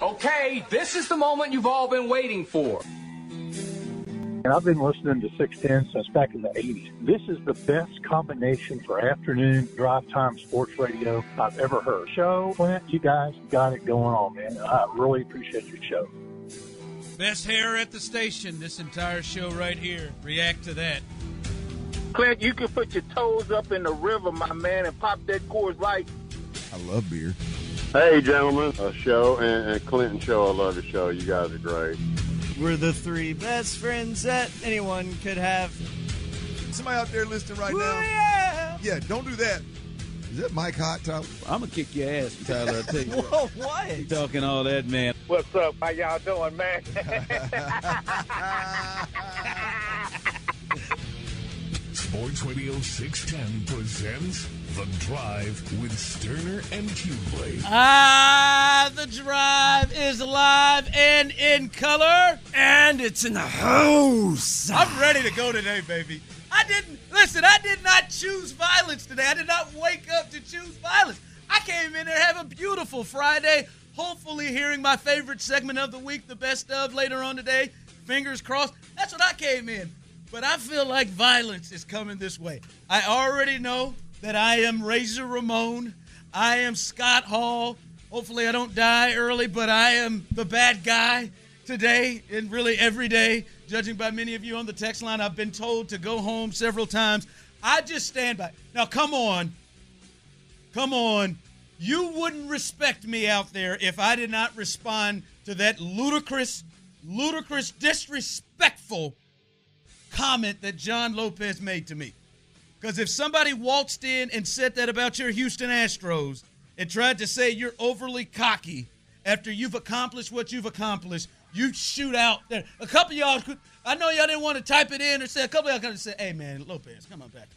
Okay, this is the moment you've all been waiting for. And I've been listening to 610 since back in the 80s. This is the best combination for afternoon drive time sports radio I've ever heard. Show, Clint, you guys got it going on, man. I really appreciate your show. Best hair at the station, this entire show right here. React to that. Clint, you can put your toes up in the river, my man, and pop that Coors Light. I love beer. Hey, gentlemen, a show and, and Clinton show. I love your show. You guys are great. We're the three best friends that anyone could have. Somebody out there listening right Ooh, now. yeah. Yeah, don't do that. Is that Mike Hot Top? I'm gonna kick your ass, Tyler. I tell you what. Whoa, what? You talking all that, man? What's up? How y'all doing, man? Sports Radio 610 presents The Drive with Stoerner and Hughley. Ah, the drive is live and in color. And it's in the house. I'm ready to go today, baby. I didn't listen. I did not choose violence today. I did not wake up to choose violence. I came in there have a beautiful Friday. Hopefully, hearing my favorite segment of the week, the best of, later on today. Fingers crossed. That's what I came in. But I feel like violence is coming this way. I already know that I am Razor Ramon. I am Scott Hall. Hopefully, I don't die early, but I am the bad guy today and really every day, judging by many of you on the text line. I've been told to go home several times. I just stand by. Now, come on. Come on. You wouldn't respect me out there if I did not respond to that ludicrous, ludicrous, disrespectful comment that John Lopez made to me. Because if somebody waltzed in and said that about your Houston Astros and tried to say you're overly cocky after you've accomplished what you've accomplished, you shoot out there. A couple y'all could, I know y'all didn't want to type it in or say, a couple y'all could said, hey, man, Lopez, come on back.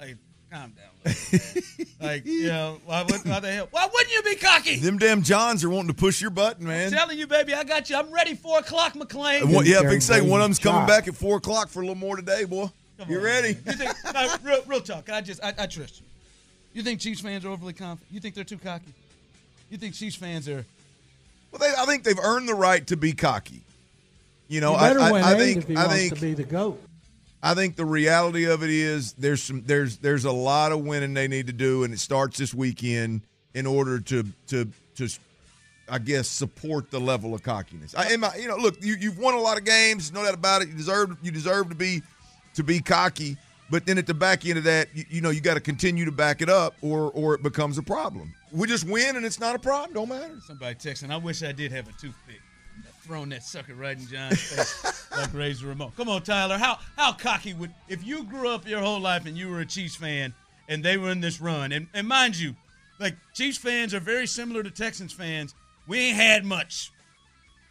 Like, calm down. a little bit. like, you know, why, would, why the hell? Why wouldn't you be cocky? Them damn Johns are wanting to push your button, man. I'm telling you, baby, I got you. I'm ready. Four o'clock, McClain. And what- yeah, Gary big say one of them's coming back at four o'clock for a little more today, boy. Come You on, ready? You think, no, real, real talk. I just, I, I trust you. You think Chiefs fans are overly confident? You think they're too cocky? You think Chiefs fans are? Well, they, I think they've earned the right to be cocky. You know, He I, I, I think I think to be the goat. I think the reality of it is there's some there's there's a lot of winning they need to do, and it starts this weekend in order to to to I guess support the level of cockiness. I am I, you know look you you've won a lot of games, no doubt about it. You deserve you deserve to be to be cocky, but then at the back end of that, you, you know you got to continue to back it up, or or it becomes a problem. We just win and it's not a problem. Don't matter. Somebody texting. I wish I did have a toothpick. Throwing that sucker right in John's face like Razor Ramon. Come on, Tyler. How how cocky would if you grew up your whole life and you were a Chiefs fan and they were in this run and, and mind you, like Chiefs fans are very similar to Texans fans. We ain't had much.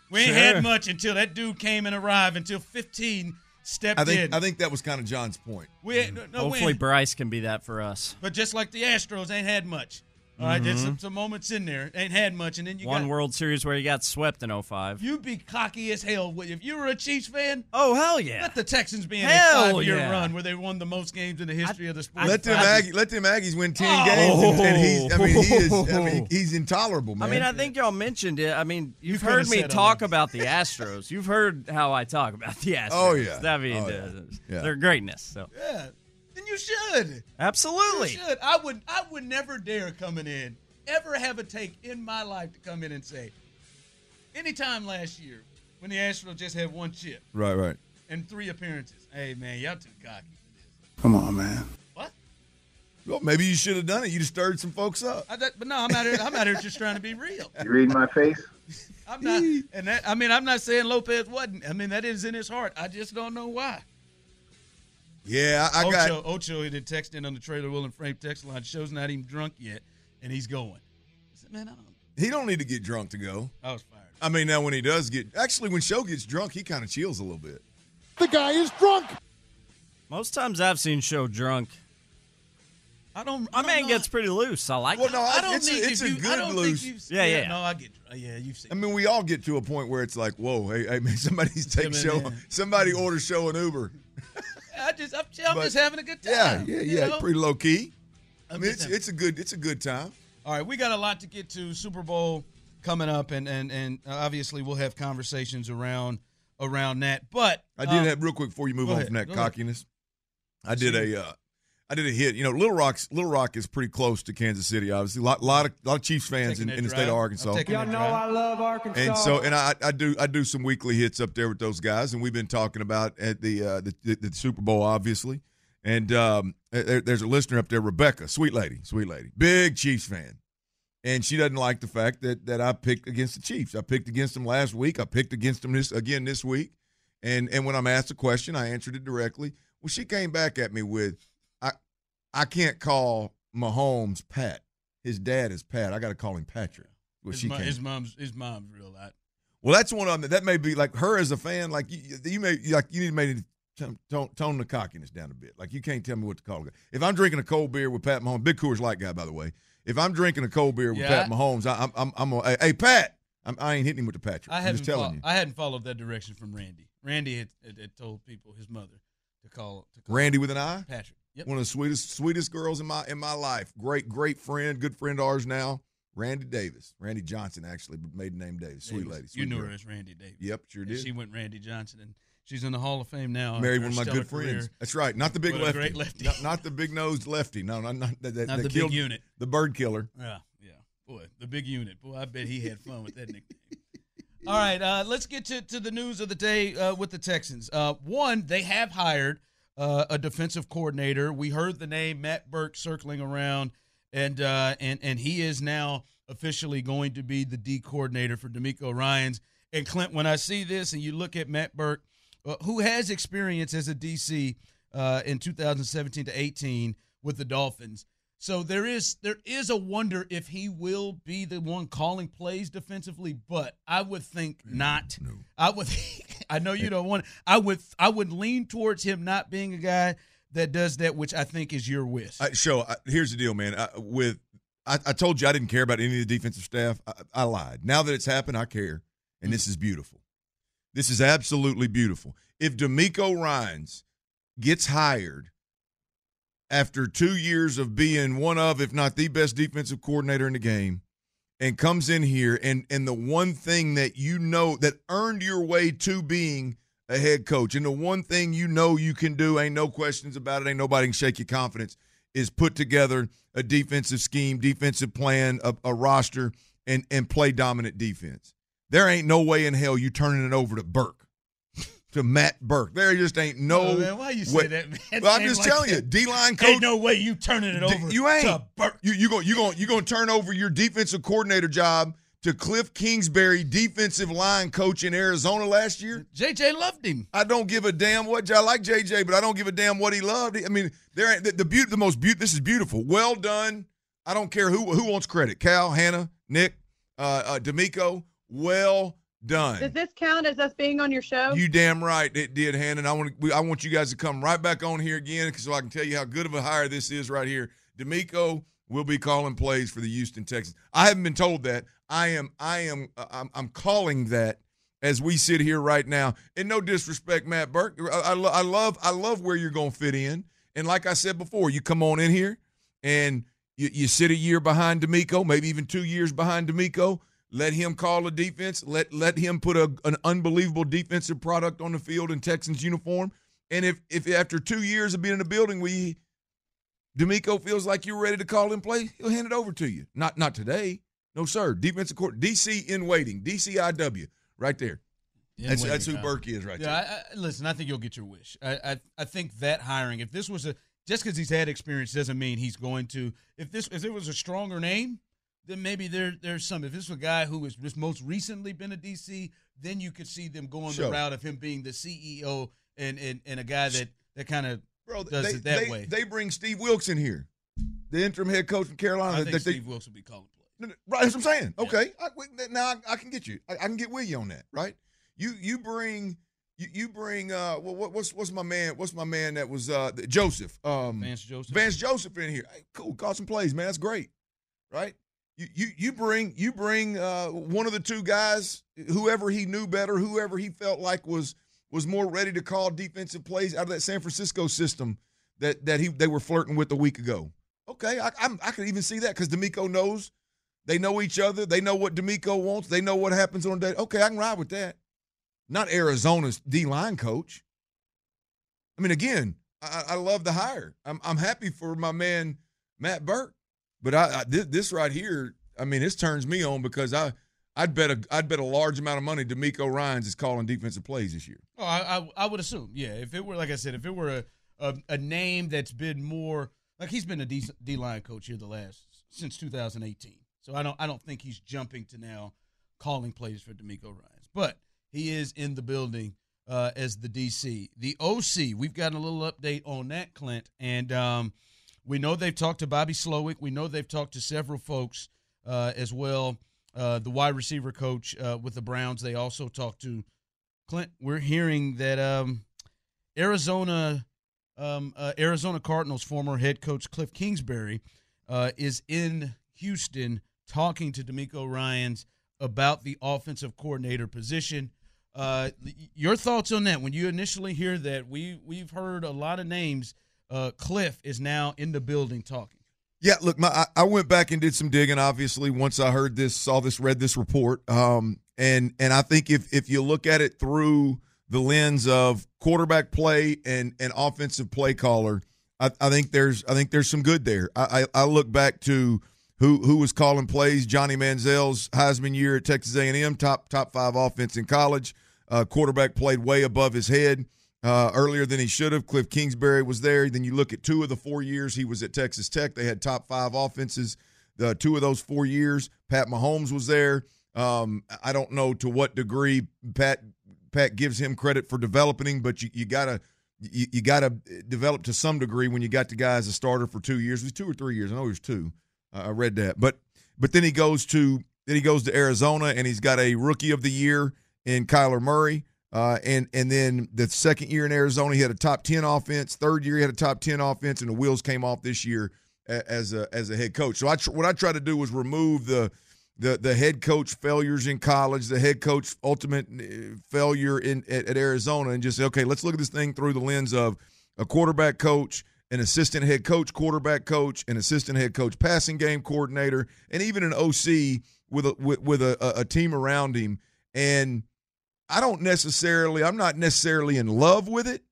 We ain't Sure. had much until that dude came and arrived until 15 stepped I think in. I think that was kind of John's point. we ain't, no, Hopefully, ain't- Bryce can be that for us. but just like the Astros ain't had much. All right, there's some, some moments in there ain't had much, and then you got One got World Series where you got swept in 05. you'd be cocky as hell. If you were a Chiefs fan, Oh, hell yeah. let the Texans be in Hell a five-year yeah. run where they won the most games in the history of the sport. Let them Five- Aggies, let them Aggies win ten Oh. games, and, and he's. I mean, he is. I mean, he's intolerable, man. I mean, I think y'all mentioned it. I mean, you've You could've heard me said talk otherwise. about the Astros. You've heard how I talk about the Astros. Oh, yeah. I mean, Oh, uh, yeah. Yeah. their greatness. So Yeah, then you should. Absolutely. You absolutely. should. I would. I would never dare coming in, ever have a take in my life to come in and say, anytime last year when the Astros just had one chip right, right. and three appearances. Hey man, y'all too cocky for this. Come on, man. What? Well, maybe you should have done it. You just stirred some folks up. I, that, but no, I'm out here. I'm out here just trying to be real. You reading my face? I'm not, and that, I mean, I'm not saying Lopez wasn't. I mean, that is in his heart. I just don't know why. Yeah, I, I got. Ocho, Ocho had texted in on the trailer Will and Frank text line. Show's not even drunk yet, and he's going. I said, man, I don't. He don't need to get drunk to go. I was fired. I mean, now when he does get, actually, when Show gets drunk, he kind of chills a little bit. The guy is drunk. Most times I've seen show drunk. I don't. My man gets pretty loose. I like Well, it. no, I don't it's a- it's a you, good I loose. Think you've, Yeah, yeah. No, I get. Uh, yeah, you've seen. I mean, we all get to a point where it's like, whoa, hey, hey man, somebody's taking Come show. in. Somebody order show an Uber. I just, I'm, I'm But- just having a good time. Yeah, yeah, yeah. know? Pretty low key. I mean, it's it's a good it's a good time. All right, we got a lot to get to. Super Bowl coming up, and and and obviously we'll have conversations around around that. But I did um, have real quick before you move on ahead, from that go ahead. cockiness. I did a uh, I did a hit. You know, Little Rock's Little Rock is pretty close to Kansas City. Obviously, a lot, lot of lot of Chiefs fans in, in the state of I'm Arkansas. taking that drive. love Arkansas. And so, and I, I do, I do some weekly hits up there with those guys, and we've been talking about at the uh, the, the, the Super Bowl, obviously. And um, there, there's a listener up there, Rebecca, sweet lady, sweet lady, big Chiefs fan, and she doesn't like the fact that that I picked against the Chiefs. I picked against them last week. I picked against them this again this week, and and when I'm asked a question, I answered it directly. Well, she came back at me with, I, I can't call Mahomes Pat. His dad is Pat. I got to call him Patrick. Well, his, she mo- came. his mom's his mom's real lot. Well, that's one of them. That may be like her as a fan. Like you, you may like you need to maybe tone, tone, the cockiness down a bit. Like you can't tell me what to call it. If I'm drinking a cold beer with Pat Mahomes, big Coors Light guy, by the way. If I'm drinking a cold beer with Yeah, Pat I- Mahomes, I, I'm I'm I'm a, hey, Pat, I'm, I ain't hitting him with the Patrick. I just telling fol- you. I hadn't followed that direction from Randy. Randy had, had, had told people his mother to call to call Randy with an eye. Patrick. Yep. One of the sweetest sweetest girls in my in my life. Great great friend, good friend of ours now. Randy Davis, Randy Johnson actually, but maiden name Davis. Sweet Davis. lady. You knew girl. her as Randy Davis. Yep, sure And did. She went Randy Johnson, and she's in the Hall of Fame now. Married one of my good stellar friends. career. That's right. Not the big What lefty. great lefty. Not, not the big nosed lefty. No, not, not, that, that, Not that the killed big unit. The bird killer. Yeah, yeah. Boy, the big unit. Boy, I bet he had fun with that nickname. All right, uh, let's get to, to the news of the day uh, with the Texans. Uh, one, they have hired uh, a defensive coordinator. We heard the name Matt Burke circling around, and uh, and and he is now officially going to be the D coordinator for DeMeco Ryans. And Clint, when I see this, and you look at Matt Burke, uh, who has experience as a DC uh, in 2017 to 18 with the Dolphins. So there is there is a wonder if he will be the one calling plays defensively, but I would think not. I would I know you don't want I would I would lean towards him not being a guy that does that, which I think is your wish. I, show. I, here's the deal, man. I, with I, I told you I didn't care about any of the defensive staff. I, I lied. Now that it's happened, I care, and this mm. is beautiful. This is absolutely beautiful. If DeMeco Ryans gets hired after two years of being one of, if not the best defensive coordinator in the game, and comes in here and and the one thing that you know that earned your way to being a head coach, and the one thing you know you can do, ain't no questions about it, ain't nobody can shake your confidence, is put together a defensive scheme, defensive plan, a, a roster, and and play dominant defense. There ain't no way in hell you turning it over to Burke. To Matt Burke, there just ain't no. Oh, man, why you say way- that, man? Well, I'm just like telling you. D line coach. Ain't no way you turning it D- over. You ain't. to Burke. You you going you going you going to turn over your defensive coordinator job to Cliff Kingsbury, defensive line coach in Arizona last year? JJ loved him. I don't give a damn what I like JJ, but I don't give a damn what he loved. I mean, there ain't the, the beauty, the most beautiful. This is beautiful. Well done. I don't care who who wants credit. Cal, Hannah, Nick, uh, uh, DeMeco. Well done. Does this count as us being on your show? You damn right it did, Hannah. And I want to, I want you guys to come right back on here again so I can tell you how good of a hire this is right here. DeMeco will be calling plays for the Houston Texans. I haven't been told that. I am, I am, uh, I'm, I'm calling that as we sit here right now. And no disrespect, Matt Burke. I, I, lo- I love, I love where you're going to fit in. And like I said before, you come on in here and you, you sit a year behind DeMeco, maybe even two years behind DeMeco. Let him call a defense. Let let him put a, an unbelievable defensive product on the field in Texans uniform. And if if after two years of being in the building, we DeMeco feels like you're ready to call him play, he'll hand it over to you. Not not today, no sir. Defensive court, DC in waiting, DCIW, right there. In that's waiting, that's who. Burke is right yeah, there. I, I, listen, I think you'll get your wish. I, I I think that hiring, if this was a just because he's had experience doesn't mean he's going to. If this if it was a stronger name, then maybe there there's some. If this was a guy who has just most recently been a DC, then you could see them going Sure. the route of him being the CEO and and, and a guy that that kind of Bro, does they, it that they, way. they bring Steve Wilks in here, the interim head coach from Carolina. I They- think they- Steve Wilson will be calling plays. Right, that's what I'm saying. Okay, I, now I, I, can get you. I, I, can get with you on that. Right? You you bring you, you bring uh what, what's what's my man what's my man that was uh Joseph um Vance Joseph Vance Joseph in here. Hey, cool, call some plays, man. That's great. Right? You you bring you bring uh one of the two guys, whoever he knew better, whoever he felt like was was more ready to call defensive plays out of that San Francisco system that that he they were flirting with a week ago. Okay, I I'm, I can even see that because DeMeco knows they know each other. They know what DeMeco wants. They know what happens on a day. Okay, I can ride with that. Not Arizona's D line coach. I mean, again, I, I, love the hire. I'm I'm happy for my man Matt Burke, but I, I this right here, I mean, this turns me on because I I'd bet a I'd bet a large amount of money DeMeco Ryans is calling defensive plays this year. Oh, I, I, I would assume, yeah. If it were like I said, if it were a a, a name that's been more like he's been a D, line coach here the last since 2018, so I don't I don't think he's jumping to now calling plays for DeMeco Ryans, but he is in the building uh, as the DC, the OC. We've gotten a little update on that, Clint, and um, we know they've talked to Bobby Slowik. We know they've talked to several folks uh, as well uh, the wide receiver coach uh, with the Browns. They also talked to Clint. We're hearing that um, Arizona um, uh, Arizona Cardinals former head coach Cliff Kingsbury uh, is in Houston talking to DeMeco Ryans about the offensive coordinator position. Uh, your thoughts on that? When you initially hear that, we we've heard a lot of names. Cliff is now in the building talking. Yeah, look, my, I went back and did some digging. Obviously, once I heard this, saw this, read this report, um, and and I think if if you look at it through the lens of quarterback play and and offensive play caller, I, I think there's I think there's some good there. I, I, I look back to who who was calling plays. Johnny Manziel's Heisman year at Texas A&M, top top five offense in college. Uh, quarterback played way above his head uh, earlier than he should have. Cliff Kingsbury was there. Then you look at two of the four years he was at Texas Tech. They had top five offenses. The two of those four years, Pat Mahomes was there. Um, I don't know to what degree Pat Pat gives him credit for developing but you, you gotta you, you, gotta develop to some degree when you got the guy as a starter for two years. It was two or three years. I know he was two. Uh, I read that, but but then he goes to then he goes to Arizona and he's got a rookie of the year in Kyler Murray. Uh, and and then the second year in Arizona, he had a top ten offense. Third year, he had a top ten offense, and the wheels came off this year as a as a head coach. So I tr- what I tried to do was remove the the the head coach failures in college, the head coach ultimate uh, failure in at, at Arizona, and just say, okay, let's look at this thing through the lens of a quarterback coach, an assistant head coach, quarterback coach, an assistant head coach, passing game coordinator, and even an OC with a with, with a, a team around him. And I don't necessarily I'm not necessarily in love with it,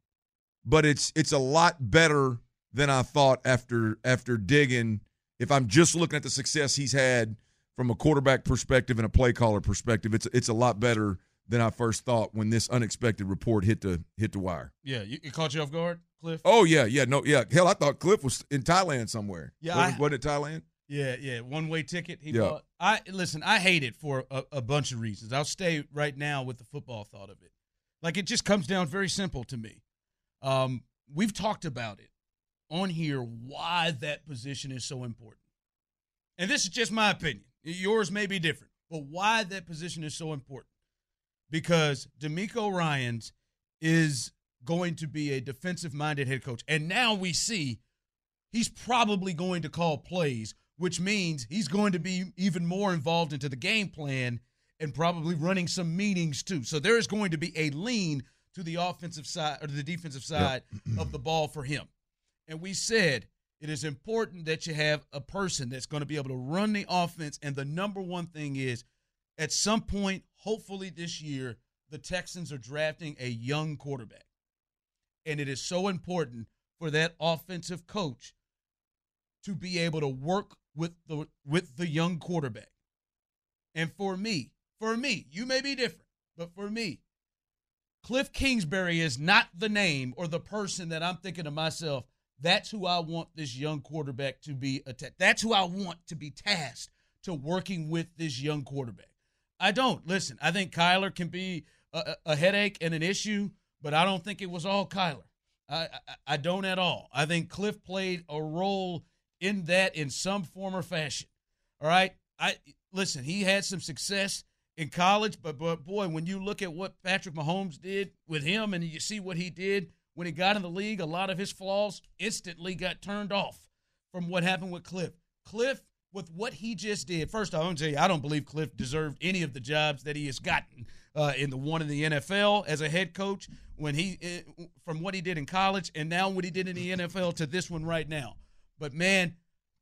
but it's it's a lot better than I thought after after digging. If I'm just looking at the success he's had from a quarterback perspective and a play caller perspective, it's it's a lot better than I first thought when this unexpected report hit the hit the wire. Yeah, it caught you off guard, Cliff. Oh yeah, yeah, no, yeah. Hell, I thought Cliff was in Thailand somewhere. Yeah, wasn't, I, wasn't it Thailand? Yeah, yeah, one way ticket he yeah. bought. I listen. I hate it for a, a, bunch of reasons. I'll stay right now with the football thought of it. Like it just comes down very simple to me. Um, we've talked about it on here why that position is so important, and this is just my opinion. Yours may be different, but why that position is so important because DeMeco Ryans is going to be a defensive-minded head coach, and now we see he's probably going to call plays which means he's going to be even more involved into the game plan and probably running some meetings too. So there is going to be a lean to the offensive side or the defensive side yep. of the ball for him. And we said it is important that you have a person that's going to be able to run the offense. And the number one thing is at some point, hopefully this year, the Texans are drafting a young quarterback. And it is so important for that offensive coach to be able to work with the with the young quarterback. And for me, for me, you may be different, but for me, Cliff Kingsbury is not the name or the person that I'm thinking to myself, that's who I want this young quarterback to be attacked. That's who I want to be tasked to working with this young quarterback. I don't. Listen, I think Kyler can be a, a headache and an issue, but I don't think it was all Kyler. I, I, I don't at all. I think Cliff played a role in that in some form or fashion. All right. I listen. He had some success in college, but but boy, when you look at what Patrick Mahomes did with him, and you see what he did when he got in the league, a lot of his flaws instantly got turned off from what happened with Cliff. Cliff, with what he just did, first I want to tell you, I don't believe Cliff deserved any of the jobs that he has gotten uh, in the one in the NFL as a head coach when he uh, from what he did in college and now what he did in the NFL to this one right now. But man,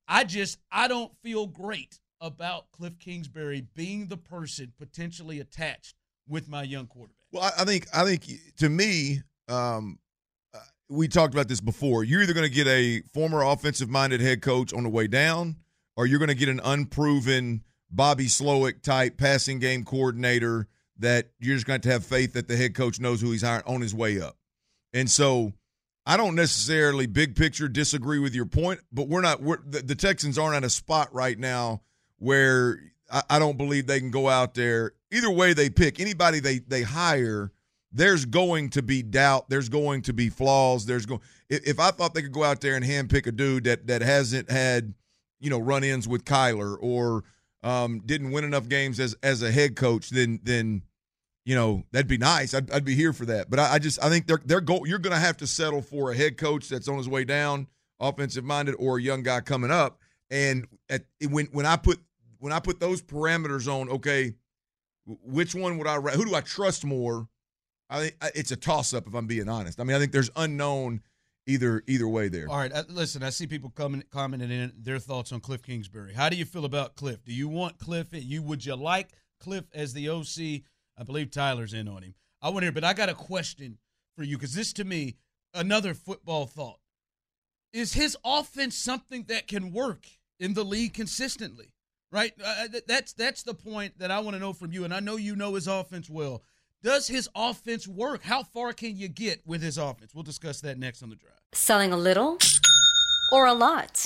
I just I don't feel great about Cliff Kingsbury being the person potentially attached with my young quarterback. Well, I, think I think to me, um, uh, we talked about this before. You're either going to get a former offensive-minded head coach on the way down, or you're going to get an unproven Bobby Slowik type passing game coordinator that you're just going to have faith that the head coach knows who he's hiring on his way up. And so I don't necessarily big picture disagree with your point, but we're not we're the, the Texans aren't at a spot right now where I, I, don't believe they can go out there. Either way they pick, anybody they they hire, there's going to be doubt, there's going to be flaws, there's going if, if I thought they could go out there and handpick a dude that that hasn't had, you know, run-ins with Kyler or um, didn't win enough games as as a head coach, then then you know that'd be nice. I'd, I'd be here for that. But I, I just I think they're they're go. You're going to have to settle for a head coach that's on his way down, offensive minded, or a young guy coming up. And at, when when I put when I put those parameters on, okay, which one would I who do I trust more? I think it's a toss up if I'm being honest. I mean, I think there's unknown either either way there. All right, uh, listen, I see people coming commenting in their thoughts on Cliff Kingsbury. How do you feel about Cliff? Do you want Cliff? You would you like Cliff as the OC? I believe Tyler's in on him. I want to hear, but I got a question for you because this to me, another football thought. Is his offense something that can work in the league consistently? Right? Uh, uh that's that's the point that I want to know from you, and I know you know his offense well. Does his offense work? How far can you get with his offense? We'll discuss that next on the drive. Selling a little or a lot?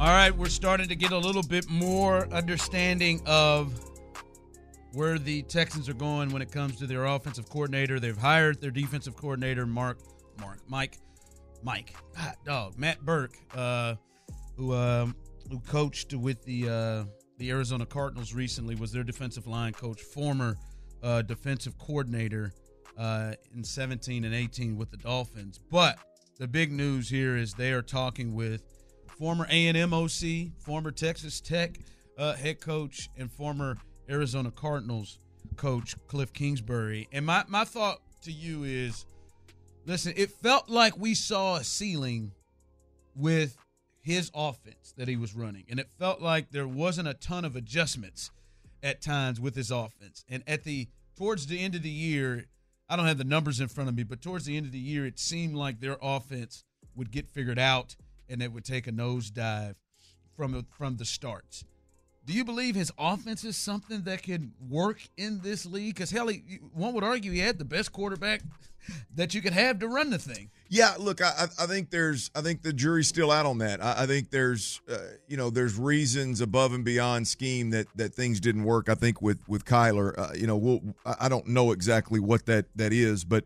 All right, we're starting to get a little bit more understanding of where the Texans are going when it comes to their offensive coordinator. They've hired their defensive coordinator, Mark, Mark, Mike, Mike, ah, dog, Matt Burke, uh, who um, who coached with the uh, the Arizona Cardinals recently, was their defensive line coach, former uh, defensive coordinator uh, in 17 and 18 with the Dolphins. But the big news here is they are talking with former A&M OC, former Texas Tech uh, head coach, and former Arizona Cardinals coach Cliff Kingsbury. And my, my thought to you is listen, it felt like we saw a ceiling with his offense that he was running, and it felt like there wasn't a ton of adjustments at times with his offense. And at the towards the end of the year, I don't have the numbers in front of me, but towards the end of the year, it seemed like their offense would get figured out and it would take a nosedive from from the starts. Do you believe his offense is something that can work in this league? Because hell, he, one would argue he had the best quarterback that you could have to run the thing. Yeah, look, I, I think there's, I think the jury's still out on that. I, I think there's, uh, you know, there's reasons above and beyond scheme that that things didn't work. I think with with Kyler, uh, you know, we'll, I don't know exactly what that that is, but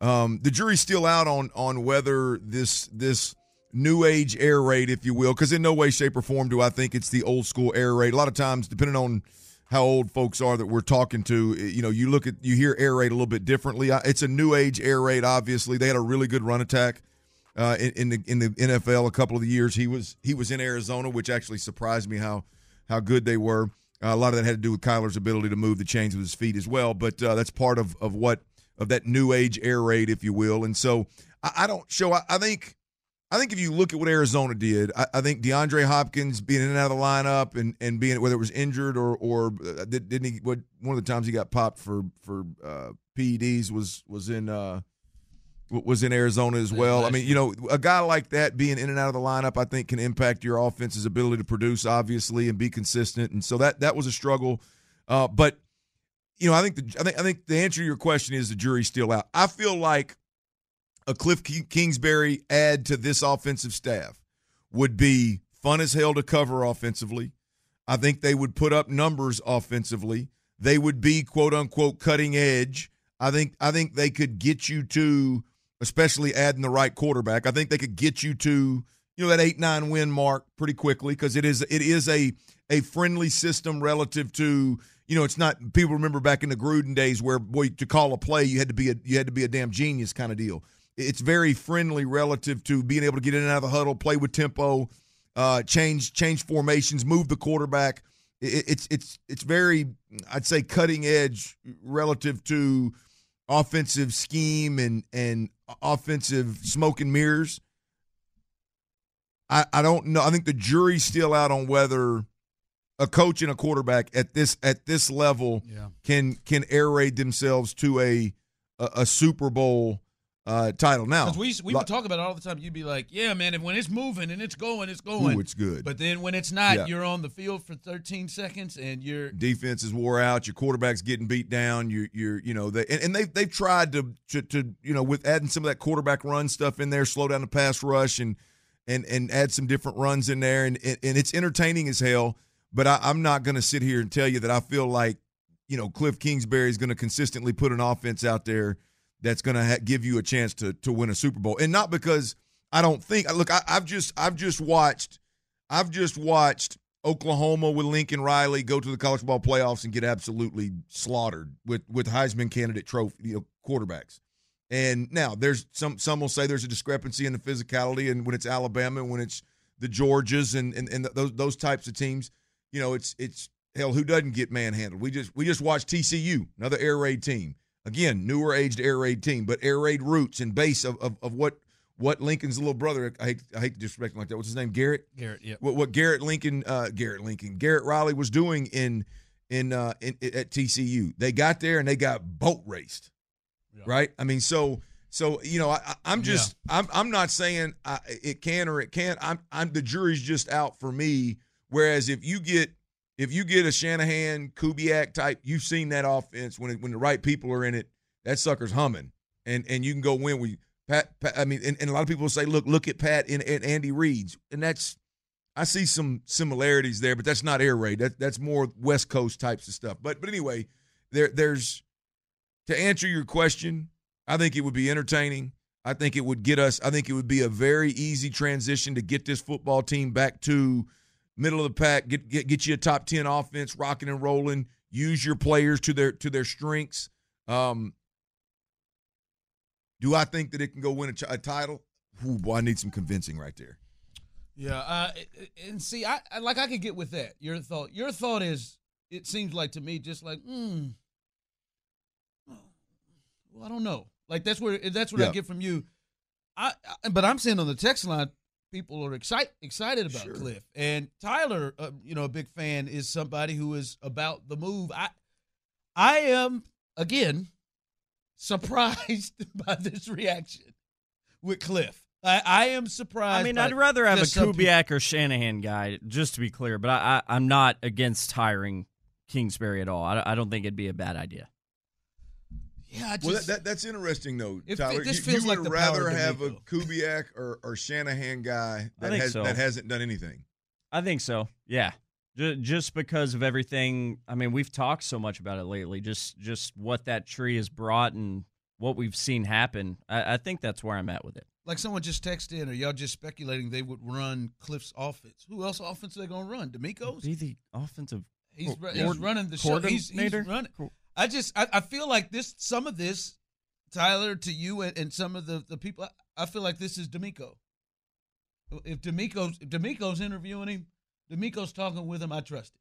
um, the jury's still out on on whether this this new age air raid, if you will, because in no way, shape, or form do I think it's the old school air raid. A lot of times, depending on how old folks are that we're talking to, you know, you look at you hear air raid a little bit differently. It's a new age air raid. Obviously, they had a really good run attack uh, in, in the in the NFL a couple of the years he was he was in Arizona, which actually surprised me how how good they were. Uh, a lot of that had to do with Kyler's ability to move the chains with his feet as well, but uh, that's part of of what of that new age air raid, if you will. And so I, I don't show. I, I think I think if you look at what Arizona did, I, I, think DeAndre Hopkins being in and out of the lineup and, and being whether it was injured or or uh, didn't he? What one of the times he got popped for for uh, PEDs was was in uh, was in Arizona as well. I mean, you know, a guy like that being in and out of the lineup, I think can impact your offense's ability to produce, obviously, and be consistent. And so that that was a struggle. Uh, but you know, I think the I think I think the answer to your question is the jury's still out. I feel like a Cliff Kingsbury add to this offensive staff would be fun as hell to cover offensively. I think they would put up numbers offensively. They would be quote unquote cutting edge. I think I think they could get you to, especially adding the right quarterback. I think they could get you to you know that eight nine win mark pretty quickly because it is it is a a friendly system relative to you know it's not people remember back in the Gruden days where boy to call a play you had to be a you had to be a damn genius kind of deal it's very friendly relative to being able to get in and out of the huddle, play with tempo, uh, change change formations, move the quarterback. It, it's it's it's very I'd say cutting edge relative to offensive scheme and and offensive smoke and mirrors. I, I don't know. I think the jury's still out on whether a coach and a quarterback at this at this level yeah. can can air raid themselves to a a, a Super Bowl uh, title. Now, because we we would talk about it all the time. You'd be like, "Yeah, man, if when it's moving and it's going, it's going. Ooh, it's good." But then when it's not, yeah. you're on the field for 13 seconds and your defense is wore out. Your quarterback's getting beat down. You're you're you know they and, and they they've tried to, to to you know with adding some of that quarterback run stuff in there, slow down the pass rush and and and add some different runs in there, and and, and it's entertaining as hell. But I, I'm not going to sit here and tell you that I feel like you know Cliff Kingsbury is going to consistently put an offense out there that's going to ha- give you a chance to to win a Super Bowl, and not because I don't think. Look, I, I've just I've just watched I've just watched Oklahoma with Lincoln Riley go to the college ball playoffs and get absolutely slaughtered with with Heisman candidate trophy you know, quarterbacks. And now there's some some will say there's a discrepancy in the physicality and when it's Alabama and when it's the Georgias and, and and those those types of teams, you know, it's it's hell who doesn't get manhandled. We just we just watched TCU, another air raid team. Again, newer aged air raid team, but air raid roots and base of, of, of what what Lincoln's little brother. I hate I hate to disrespect him like that. What's his name? Garrett. Garrett. Yeah. What, what Garrett Lincoln uh, Garrett Lincoln Garrett Riley was doing in in, uh, in at TCU. They got there and they got boat raced. Yeah. Right. I mean, so so you know, I, am just yeah. I'm I'm not saying I, it can or it can't. I'm I'm the jury's just out for me. Whereas if you get if you get a Shanahan, Kubiak type, you've seen that offense when it, when the right people are in it, that sucker's humming, and and you can go win with Pat. Pat I mean, and, and, a lot of people say, look, look at Pat and, and Andy Reid's, and that's I see some similarities there, but that's not air raid. That that's more West Coast types of stuff. But but anyway, there there's to answer your question, I think it would be entertaining. I think it would get us. I think it would be a very easy transition to get this football team back to middle of the pack, get get get you a top ten offense, rocking and rolling. Use your players to their to their strengths. Um, do I think that it can go win a, a title? Ooh, boy, I need some convincing right there. Yeah, uh, and see, I, I like I could get with that. Your thought, your thought is, it seems like to me just like, hmm, well, I don't know. Like that's where that's what yeah. I get from you. I, I, but I'm saying on the text line, people are excited excited about Sure. Cliff. And Tyler, uh, you know, a big fan is somebody who is about the move. I I am again surprised by this reaction with Cliff. I, I am surprised. I mean, I'd rather have a Kubiak or Shanahan guy, just to be clear. But I, I, I'm not against hiring Kingsbury at all. I, I don't think it'd be a bad idea. Yeah, I well, that, that, that's interesting though, It- Tyler. this you, feels you like would the rather power have a DeMeco. Kubiak or, or Shanahan guy that has so. that hasn't done anything. I think so. Yeah. Ju- Just because of everything. I mean, we've talked so much about it lately. Just just what that tree has brought and what we've seen happen. I, I think that's where I'm at with it. like someone just texted in, or y'all just speculating they would run Cliff's offense. Who else offense are they going to run? DeMeco's? Be the offensive. He's, he's running the show. He's, he's coordinator? running. I just I, I feel like this. Some of this, Tyler, to you and, and some of the the people, I, I feel like this is DeMeco. If DeMeco's if DeMeco's interviewing him, DeMeco's talking with him. I trust it.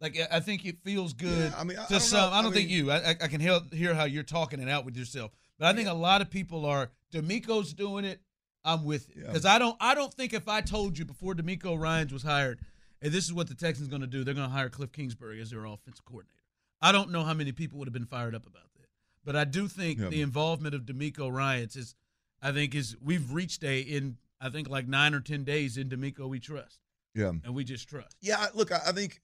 Like I- I think it feels good. Yeah, I mean, I- I to don't some. know. I don't I think you. I, I I can hear, hear how you're talking it out with yourself. But I think a lot of people are. DeMeco's doing it. I'm with it Yeah. because I don't. I don't think if I told you before DeMeco Ryans was hired, and this is what the Texans going to do, they're going to hire Cliff Kingsbury as their offensive coordinator. I don't know how many people would have been fired up about that, but I do think Yeah. the involvement of DeMeco Ryans is. I think is we've reached a in I think like nine or ten days in DeMeco we trust Yeah. and we just trust. Yeah, look, I think,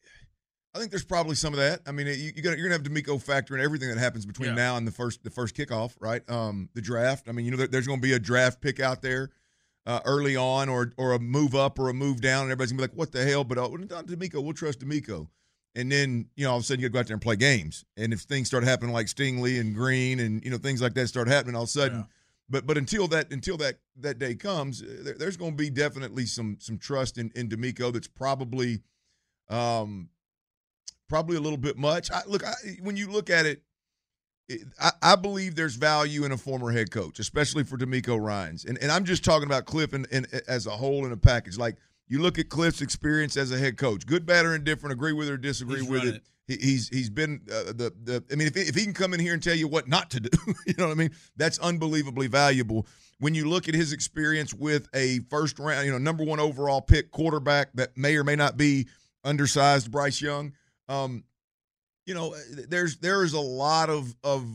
I think there's probably some of that. I mean, you, you're gonna have DeMeco factor in everything that happens between Yeah. now and the first the first kickoff, right? Um, the draft. I mean, you know, there- there's gonna be a draft pick out there uh, early on, or or a move up or a move down, and everybody's gonna be like, "What the hell?" But uh, not DeMeco, we'll trust DeMeco. And then you know, all of a sudden you go out there and play games, and if things start happening like Stingley and Green and you know things like that start happening, all of a sudden. But but until that until that that day comes, uh, there, there's going to be definitely some some trust in in DeMeco that's probably um, probably a little bit much. I, look, I, when you look at it, it I, I believe there's value in a former head coach, especially for DeMeco Ryans. And, and I'm just talking about Cliff and, and as a whole in a package. Like you look at Cliff's experience as a head coach, good, bad, or indifferent, agree with or disagree He's with it. it. He, he's he's been uh, the the. I mean, if he, if he can come in here and tell you what not to do, you know what I mean. That's unbelievably valuable. When you look at his experience with a first round, you know, number one overall pick quarterback that may or may not be undersized Bryce Young, um, you know, there's there is a lot of of.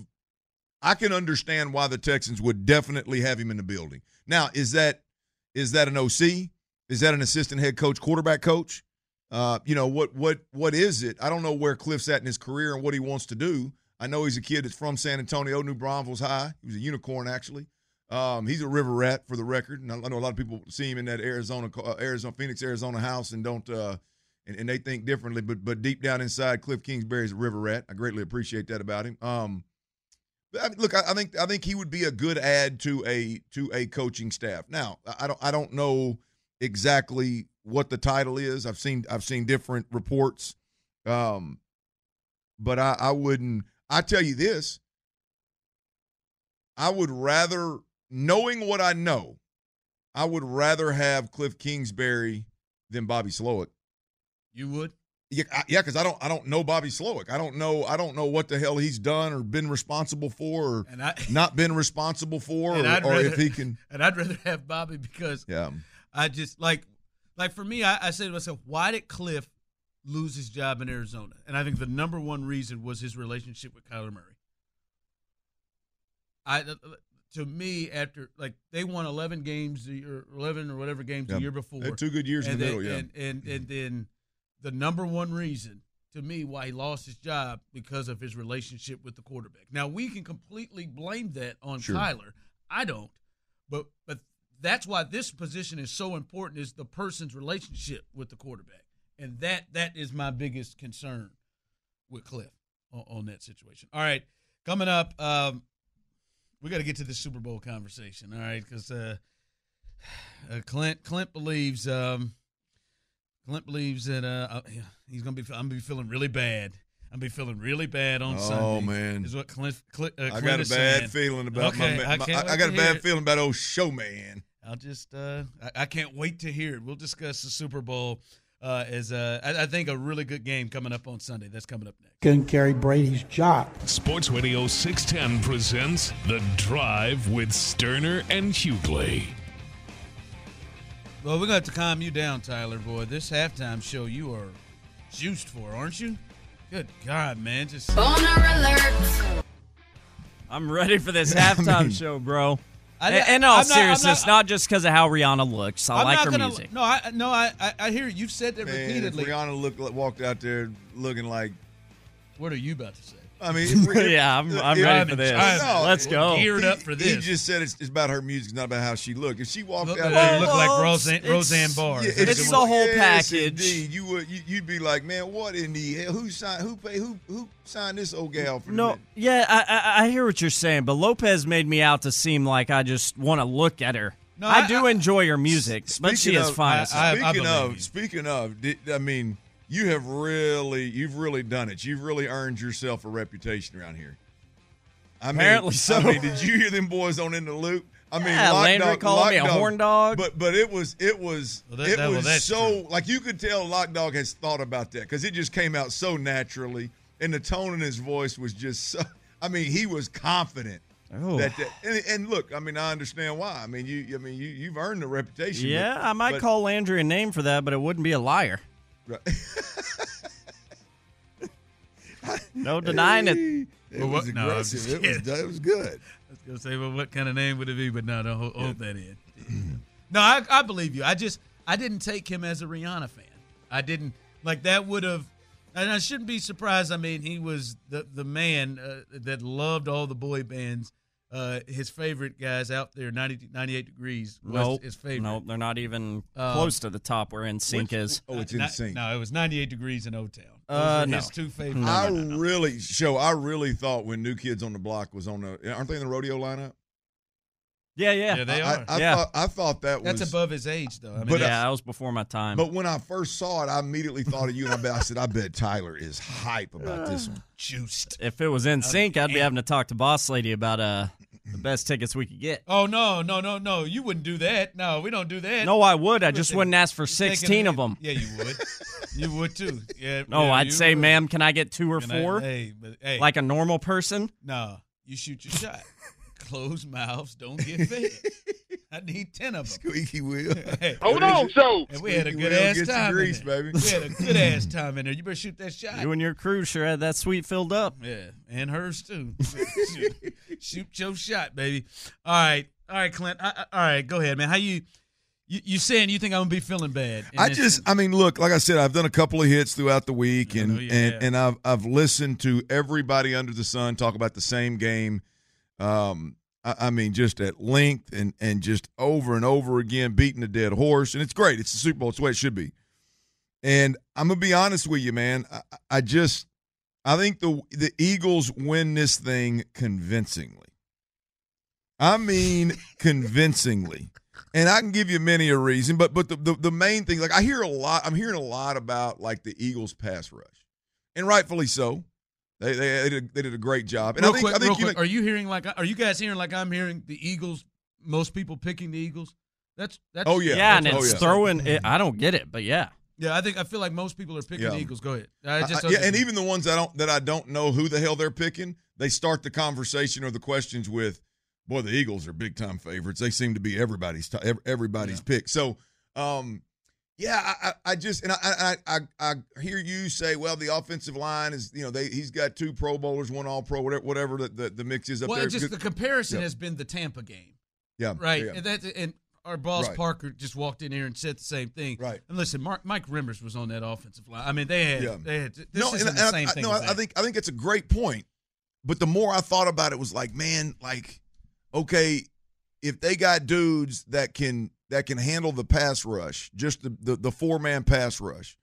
I can understand why the Texans would definitely have him in the building. Now, is that is that an OC? Is that an assistant head coach, quarterback coach? Uh, you know what what what is it? I don't know where Cliff's at in his career and what he wants to do. I know he's a kid that's from San Antonio, New Braunfels High. He was a unicorn actually. Um, he's a river rat for the record, and I know a lot of people see him in that Arizona, uh, Arizona, Phoenix, Arizona house, and don't, uh, and, and they think differently. But but deep down inside, Cliff Kingsbury is a river rat. I greatly appreciate that about him. Um, I look, I, I think I think he would be a good add to a to a coaching staff. Now, I don't I don't know exactly what the title is. I've seen I've seen different reports, um, but I, I wouldn't. I tell you this. I would rather, knowing what I know, I would rather have Cliff Kingsbury than Bobby Slowik. You would? Yeah, I, yeah, because I don't, I don't know Bobby Slowik. I don't know, I don't know what the hell he's done or been responsible for, or And I- not been responsible for, or, I'd or if he can. And I'd rather have Bobby because Yeah. I just like like for me, I, I said to myself, why did Cliff lose his job in Arizona? And I think the number one reason was his relationship with Kyler Murray. I uh, to me after like they won eleven games the year, eleven or whatever games Yeah. the year before. Had two good years in and the then- middle, yeah. And and, and then the number one reason to me why he lost his job because of his relationship with the quarterback. Now we can completely blame that on Sure. Kyler. I don't. But but that's why this position is so important is the person's relationship with the quarterback. And that that is my biggest concern with Cliff on, on that situation. All right, coming up, um, we got to get to the Super Bowl conversation. All right, because uh, uh, Clint Clint believes um, Clint believes that uh, uh, he's gonna be. I'm gonna be feeling really bad. I'm gonna be feeling really bad on Oh, Sunday. Oh man. is what Clint. Clint uh, I Clint got a bad saying. feeling about okay, my, I, my can't I, got a bad it. feeling about old showman. I'll just uh, I, I can't wait to hear it. We'll discuss the Super Bowl uh, as uh, I, I think a really good game coming up on Sunday. That's coming up next. Couldn't carry Brady's job. Sports Radio 610 presents The Drive with Stoerner and Hughley. Well, we're gonna have to calm you down, Tyler. Boy, this halftime show you are juiced for, aren't you? Good God, man! Just I'm ready for this I halftime mean- show, bro. I- In- in all I'm seriousness, not- not, just because of how Rihanna looks. I I'm like her gonna, music. No, I no, I I, I hear you've said that Man, if repeatedly. Rihanna looked walked out there looking like. What are you about to say? I mean, if- if- Yeah, I'm- I'm if- ready for this. No, Let's go. Geared up he- for He this. just said it's, it's about her music, it's not about how she looked. If she walked Look out at there, her, look like Roseanne, it's- Roseanne Barr. Yeah, Is that if what she you want? whole yes, package. Indeed, you would. You, you'd be like, man, what in the hell? Who signed? Who pay? Who who signed this old gal for? No, minute? yeah, I, I I hear what you're saying, but Lopez made me out to seem like I just want to look at her. No, I, I- do enjoy her music, but she Speaking is of- fine. I- I- Speaking believe of, you. speaking of, did, I mean, you have really, you've really done it. You've really earned yourself a reputation around here. I mean, Apparently so. I mean, did you hear them boys on in the loop? I mean, Yeah, Lock Landry Dog- called Lock me a Dog- horn dog. But but it was it was Well, that- it that- was that's so like you could tell Lock Dog has thought about that because it just came out so naturally, and the tone in his voice was just so. I mean, he was confident. Oh. That, that and, and look, I mean, I understand why. I mean, you, I mean, you, you've earned the reputation. but- yeah, I might but- call Landry a name for that, but it wouldn't be a liar. Right. No denying it. It Well, was what- aggressive. just it, was, it was good. I was gonna say, well, what kind of name would it be? But no, don't hold, hold that in. no, I, I believe you. I just I didn't take him as a Rihanna fan. I didn't like that. Would have, and I shouldn't be surprised. I mean, he was the the man uh, that loved all the boy bands. Uh, his favorite guys out there, 90, 98 degrees was Nope, his favorite. nope, they're not even Um, close to the top where NSYNC is. Oh, it's Ni- in sync. No, it was 98 degrees in O Town. Uh, are no. his two favorite. No, I no, no, no. really show. I really thought when New Kids on the Block was on the, aren't they in the rodeo lineup? Yeah, yeah, Yeah, they I, are. I, I Yeah. thought I thought that was That's above his age, though. I mean, But, uh, yeah, that was before my time. But when I first saw it, I immediately thought of you, and I bet I said, I bet Tyler is hype about this one. juiced. if it was NSYNC, I'd be having to talk to Boss Lady about uh the best tickets we could get. Oh no, no, no, no! You wouldn't do that. No, we don't do that. No, I would. I just wouldn't ask for 16 of them. Yeah, you would. you would too. Yeah. No, yeah, I'd say, would. ma'am, can I get two or Can I- four? hey, but hey, Like a normal person? no, you shoot your shot. Closed mouths don't get fed. I need ten of them. Squeaky wheel. Hey, Hold on, so and we had a good ass time. grease, in there. baby. We had a good ass time in there. You better shoot that shot. You and your crew sure had that suite filled up. Yeah, and hers too. shoot, shoot your shot, baby. All right, all right, Clint. I, I- all right, go ahead, man. How you? You, you saying you think I'm gonna be feeling bad? I just, I mean, look, like I said, I've done a couple of hits throughout the week, and and, have. and I've I've listened to everybody under the sun talk about the same game. Um, I, I mean, just at length and and just over and over again, beating a dead horse, and it's great. It's the Super Bowl. It's the way it should be. And I'm gonna be honest with you, man. I, I just, I think the the Eagles win this thing convincingly. I mean, convincingly and I can give you many a reason, but but the, the the main thing, like I hear a lot, I'm hearing a lot about like the Eagles pass rush, and rightfully so. They they, they, did, they did a great job, and real I think quick, I think real you quick, are you hearing like? Are you guys hearing like I'm hearing the Eagles? Most people picking the Eagles. That's that's. Oh, yeah. Yeah, and that's- it's oh, yeah. throwing. It, I don't get it, but yeah. Yeah, I think I feel like most people are picking Yeah. the Eagles. Go ahead. I just I- yeah, and even the ones that I don't that I don't know who the hell they're picking, they start the conversation or the questions with, "Boy, the Eagles are big time favorites. They seem to be everybody's t- ev- everybody's pick." So, um, yeah, I, I, I just and I, I I I hear you say, well, the offensive line is you know they he's got two Pro Bowlers, one All Pro, whatever whatever the, the, the mix is up well, there. it's just the comparison Yeah. has been the Tampa game, yeah, right? yeah. And that and our boss Right. Parker just walked in here and said the same thing. Right. And listen, Mark, Mike Remmers was on that offensive line. I mean, they had Yeah. they had this no, isn't and, the same I, thing. No, I, I think I think it's a great point. But the more I thought about it, was like, man, like, okay, if they got dudes that can that can handle the pass rush, just the the, the four man pass rush,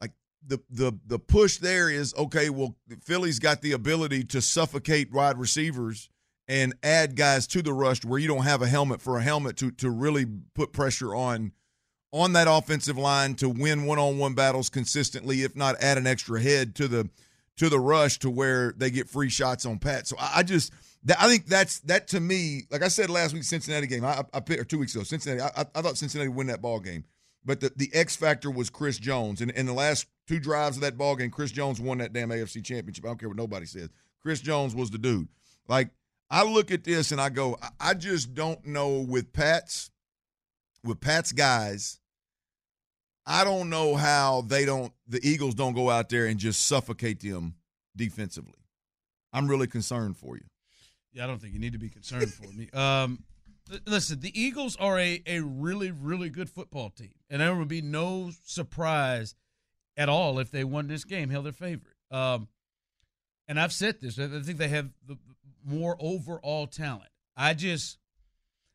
like the the the push there is okay. Well, Philly's got the ability to suffocate wide receivers and add guys to the rush where you don't have a helmet for a helmet to to really put pressure on on that offensive line to win one-on-one battles consistently, if not add an extra head to the to the rush to where they get free shots on Pat. So I, I just I think that's that to me. Like I said last week, Cincinnati game. I, I or two weeks ago, Cincinnati. I, I thought Cincinnati would win that ball game, but the, the X factor was Chris Jones. And in the last two drives of that ball game, Chris Jones won that damn AFC championship. I don't care what nobody says. Chris Jones was the dude. Like I look at this and I go, I just don't know with Pat's with Pat's guys, I don't know how they don't the Eagles don't go out there and just suffocate them defensively. I'm really concerned for you. Yeah, I don't think you need to be concerned for me. Um, listen, the Eagles are a, a really, really good football team. And there would be no surprise at all if they won this game, held their favorite. Um, and I've said this, I think they have the more overall talent. I just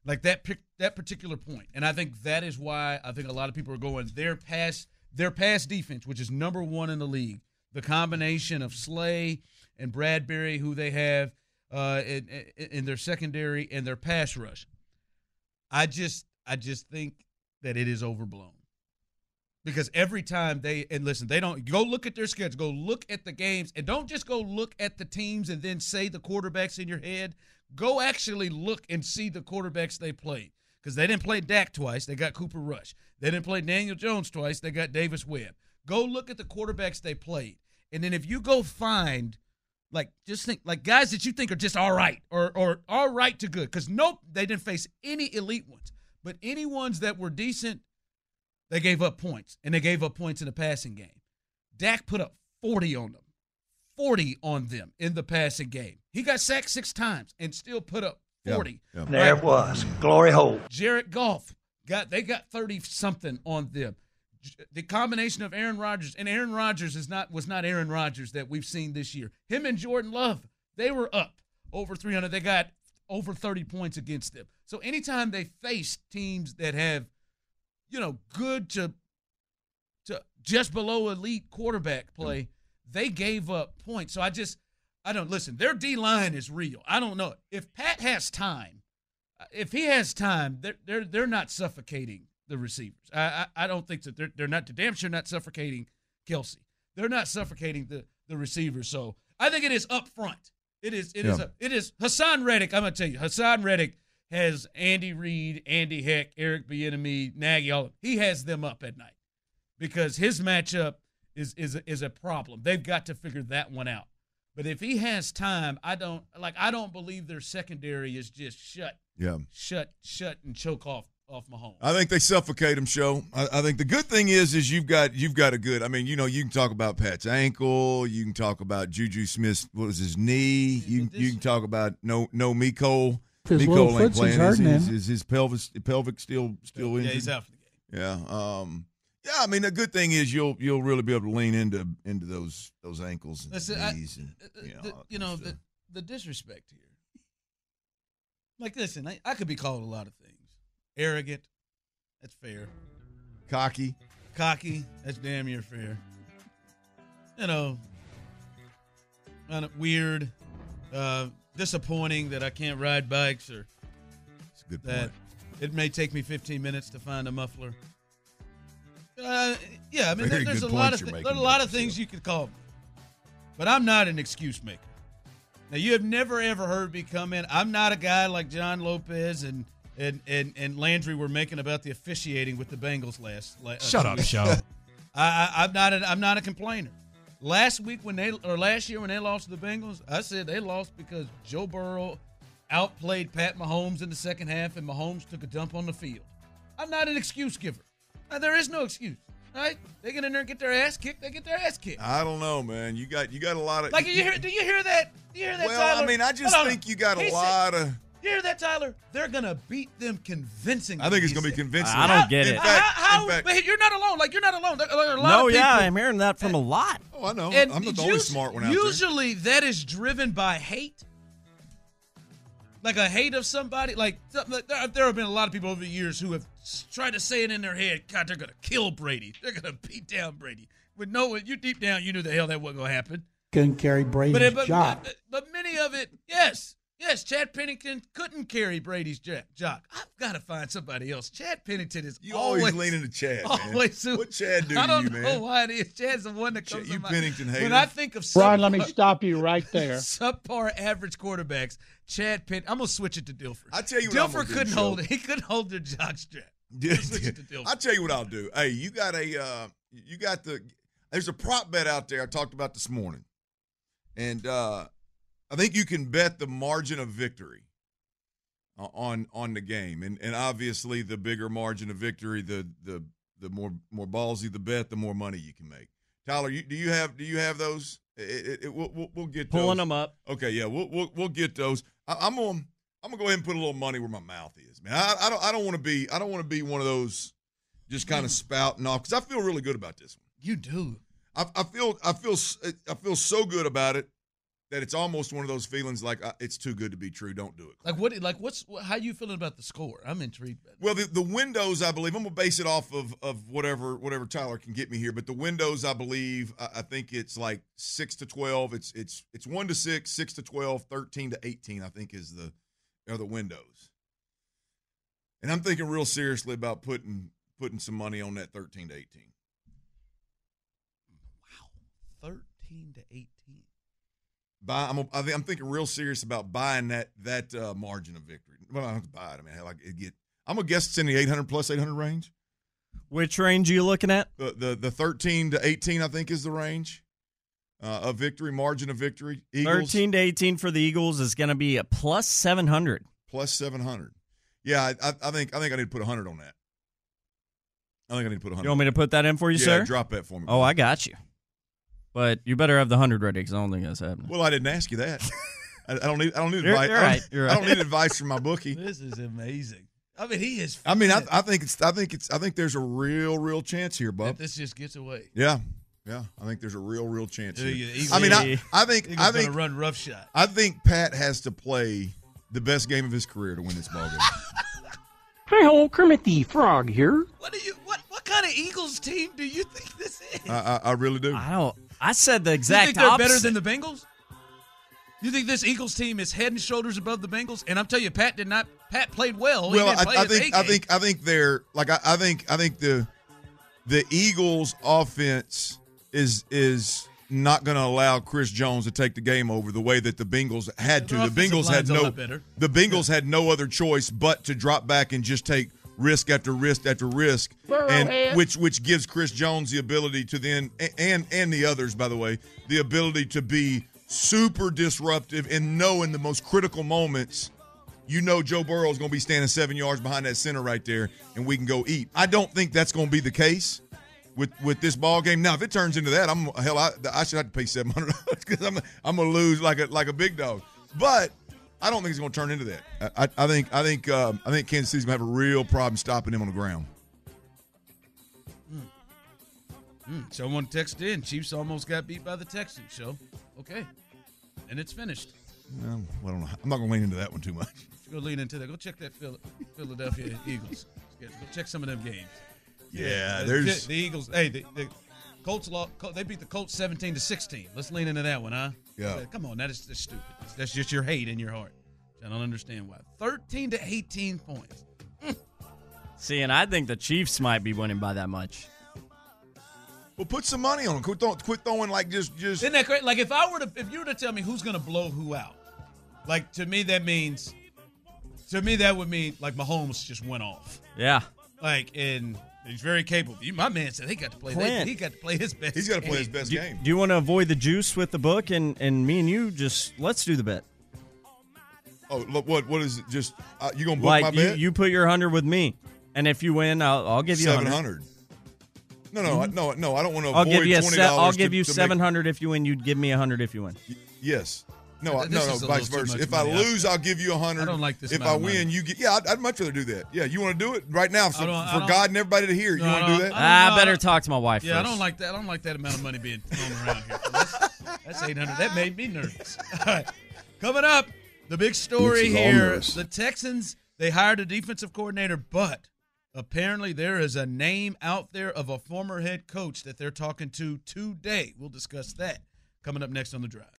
like that that particular point, and I think that is why I think a lot of people are going their pass their pass defense, which is number one in the league. The combination of Slay and Bradberry, who they have uh, in, in their secondary and their pass rush. I just I just think that it is overblown. Because every time they and listen, they don't go look at their schedule, go look at the games, and don't just go look at the teams and then say the quarterbacks in your head. Go actually look and see the quarterbacks they played. Because they didn't play Dak twice, they got Cooper Rush. They didn't play Daniel Jones twice, they got Davis Webb. Go look at the quarterbacks they played. And then if you go find like just think like guys that you think are just all right or or all right to good. Because nope they didn't face any elite ones. But any ones that were decent they gave up points and they gave up points in the passing game. Dak put up 40 on them 40 on them in the passing game. He got sacked six times and still put up 40 yep, yep. there it was. Glory hole. Jared Goff got they got 30 something on them the combination of Aaron Rodgers and Aaron Rodgers is not was not Aaron Rodgers that we've seen this year. Him and Jordan Love, they were up over 300. They got over 30 points against them. So anytime they face teams that have, you know, good to to just below elite quarterback play, they gave up points. So I just I don't listen. Their D line is real. I don't know if Pat has time. If he has time, they're they're they're not suffocating the receivers. I, I, I don't think that they're they're not to damn sure not suffocating Kelce. They're not suffocating the the receivers. So I think it is up front. It is it yeah. is a, it is Haason Reddick. I'm gonna tell you, Haason Reddick has Andy Reid, Andy Heck, Eric Bieniemy, Nagy. All he has them up at night because his matchup is is is a problem. They've got to figure that one out. But if he has time, I don't like. I don't believe their secondary is just shut. Yeah. Shut, shut, and choke off off Mahomes. I think they suffocate him. Show. I, I, think the good thing is, is you've got you've got a good. I mean, you know, you can talk about Pat's ankle. You can talk about Juju Smith. What was his knee? You you can talk about no no Miko. His Miko ain't playing. Is, is, is, his pelvis pelvic still still yeah, injured? he's out for the game. Yeah. Um. Yeah. I mean, the good thing is you'll you'll really be able to lean into into those those ankles and Listen, knees I, and uh, you know, the, you know the the disrespect here. Like, listen, I, I could be called a lot of things. Arrogant, that's fair. Cocky. Cocky. That's damn near fair. You know, kind of weird, uh, disappointing that I can't ride bikes or That's a good that point. it may take me 15 minutes to find a muffler. Uh, yeah, I mean, there, there's a lot of th- a lot of things you could call me, but I'm not an excuse maker. Now, you have never ever heard me come in. I'm not a guy like John Lopez and and and, and Landry were making about the officiating with the Bengals last. Uh, Shut up, show. I, I, I'm not a, I'm not a complainer. Last week when they or last year when they lost to the Bengals, I said they lost because Joe Burrow outplayed Pat Mahomes in the second half, and Mahomes took a dump on the field. I'm not an excuse giver. Now, there is no excuse. Right? They get in there and get their ass kicked. They get their ass kicked. I don't know, man. You got you got a lot of Like, do you hear? Do you hear that? Do you hear that? Well, Tyler? I mean, I just think you got a He said- lot of. You hear that, Tyler? They're gonna beat them convincingly. I think it's going to be convincing. I don't get in it. Fact, how, in fact, but you're not alone. Like you're not alone. There, there are a lot No, of people. yeah, I'm hearing that from a lot. oh, I know. And I'm not the only smart one out there. Usually, that is driven by hate, like a hate of somebody. Like like, there, there have been a lot of people over the years who have tried to say it in their head. God, they're gonna kill Brady. They're gonna beat down Brady. But no, one, you deep down, you knew the hell that wasn't gonna happen. Couldn't carry Brady's But, it- but, jock. but but many of it, yes, yes. Chad Pennington couldn't carry Brady's jock. I've got to find somebody else. Chad Pennington is You always, always lean into Chad, man. Always who- What Chad do I don't you, know man? why it is. Chad's the one that Chad- comes you to mind. Pennington When. I think of Brian, let me stop you right there. subpar average quarterbacks, Chad Penn. I'm gonna switch it to Dilfer. I tell you what I'm Dilfer couldn't Joe. hold it. He couldn't hold the jock strap. Yeah, Switch it to Dilfer. I'll tell you what I'll do. Hey, you got a uh, you got the there's a prop bet out there I talked about this morning. And uh I think you can bet the margin of victory. uh, on on the game, and and obviously the bigger margin of victory, the the the more more ballsy the bet, the more money you can make. Tyler, you, do you have do you have those? It, it, it, we'll, we'll, get Pulling those. them up. Okay, yeah, we'll we'll, we'll get those. I, I'm gonna I'm gonna go ahead and put a little money where my mouth is, man. I, I don't I don't want to be I don't want to be one of those just kind of spouting off because I feel really good about this one. You do. I, I feel I feel I feel so good about it that it's almost one of those feelings like uh, it's too good to be true. Don't do it. Like what? Like what's? How you feeling about the score? I'm intrigued. By that. Well, the, the windows, I believe, I'm gonna base it off of of whatever whatever Tyler can get me here. But the windows, I believe, I, I think it's like six to twelve. It's it's it's one to six, six to 12, 13 to eighteen. I think is the are the windows. And I'm thinking real seriously about putting putting some money on that thirteen to eighteen. Wow, Thirteen to eighteen. Buy, I'm, I think I'm thinking real serious about buying that that uh, margin of victory. Well, I don't have to buy it. I mean, hell, I could get. I'm gonna guess it's in the 800 plus 800 range. Which range are you looking at? The the the 13 to 18, I think, is the range uh, of victory, margin of victory. Eagles 13 to 18 for the Eagles is going to be a plus 700. plus 700. Yeah, I, I, I think I think I need to put 100 on that. I think I need to put 100. You want me to put that in for you, yeah, sir? drop that for me. Oh, I got you. But you better have the 100 ready because I don't think that's happening. Well, I didn't ask you that. I, I don't need I don't need You're- advice. you're I don't- right, you're I don't need advice from my bookie. This is amazing. I mean, he is. I mean, I, I think it's I think it's I think there's a real real chance here, that Bub. this just gets away. Yeah, yeah. I think there's a real real chance. Yeah, Here. yeah, Eagles- I mean, I, I think I think gonna run rough shot. I think Pat has to play the best game of his career to win this ball game. Hey ho, Kermit the Frog here. What do you? What? What kind of Eagles team do you think this is? I, I, I really do. I don't. I said the exact. you exact think they're better than the Bengals? You think this Eagles team is head and shoulders above the Bengals? And I'm telling you, Pat did not. Pat played well. He well, didn't play I, I his A think I think I think they're like I, I think I think the the Eagles offense is is not going to allow Chris Jones to take the game over the way that the Bengals had to. Their The Bengals had no better. the Bengals had no other choice but to drop back and just take risk after risk after risk, and which which gives Chris Jones the ability to then and and the others by the way the ability to be super disruptive and know in the most critical moments you know Joe Burrow is going to be standing seven yards behind that center right there, and we can go eat. I don't think that's going to be the case with with this ball game. Now, if it turns into that, I'm hell. I, I should have to pay seven hundred dollars because I'm I'm going to lose like a like a big dog. But I don't think he's going to turn into that. I, I, I think I think um, I think Kansas City's going to have a real problem stopping him on the ground. Hmm, someone texted in. Chiefs almost got beat by the Texans. So, okay, and it's finished. Well, I don't know. I'm not going to lean into that one too much. Go lean into that. Go check that Phil- Philadelphia Eagles. Go check some of them games. Yeah, The- there's the Eagles. Hey, the, the Colts. Lost, they beat the Colts 17 to 16. Let's lean into that one, huh? Yeah. Come on, that is that's stupid. That's just your hate in your heart. I don't understand why. 13 to 18 points. Mm. See, and I think the Chiefs might be winning by that much. well, put some money on him. Quit throwing, quit throwing like just just. Isn't that great? Like if I were to, if you were to tell me who's going to blow who out, like to me that means, to me that would mean like Mahomes just went off. Yeah. Like and he's very capable. My man said he got to play. That, Clint. he got to play his best. He's got to play his game. best Do, game. do you want to avoid the juice with the book and and me and you just let's do the bet. Oh, look, what what is it? Just uh, you gonna book like my you, bet? you put your hundred with me, and if you win, I'll, I'll give you seven 100. hundred. No, no, I- no, no. I don't want to. I'll avoid give you a twenty se- I'll give you to, to seven make- if you win. You'd give me a hundred if you win. Yes. No, I- no, no. Vice versa. If I lose, I'll give you a hundred. I don't like this If I win, money. you get. Yeah, I'd, I'd much rather do that. Yeah, you want to do it right now for, I don't- I for God and everybody to hear. No, you want to do that? I I ah, better talk to my wife Yeah, I don't like that. I don't like that amount of money being thrown around here. That's, that's 800. That made me nervous. All right. Coming up, the big story Makes us all here. The Texans, they hired a defensive coordinator, but apparently there is a name out there of a former head coach that they're talking to today. We'll discuss that coming up next on the drive.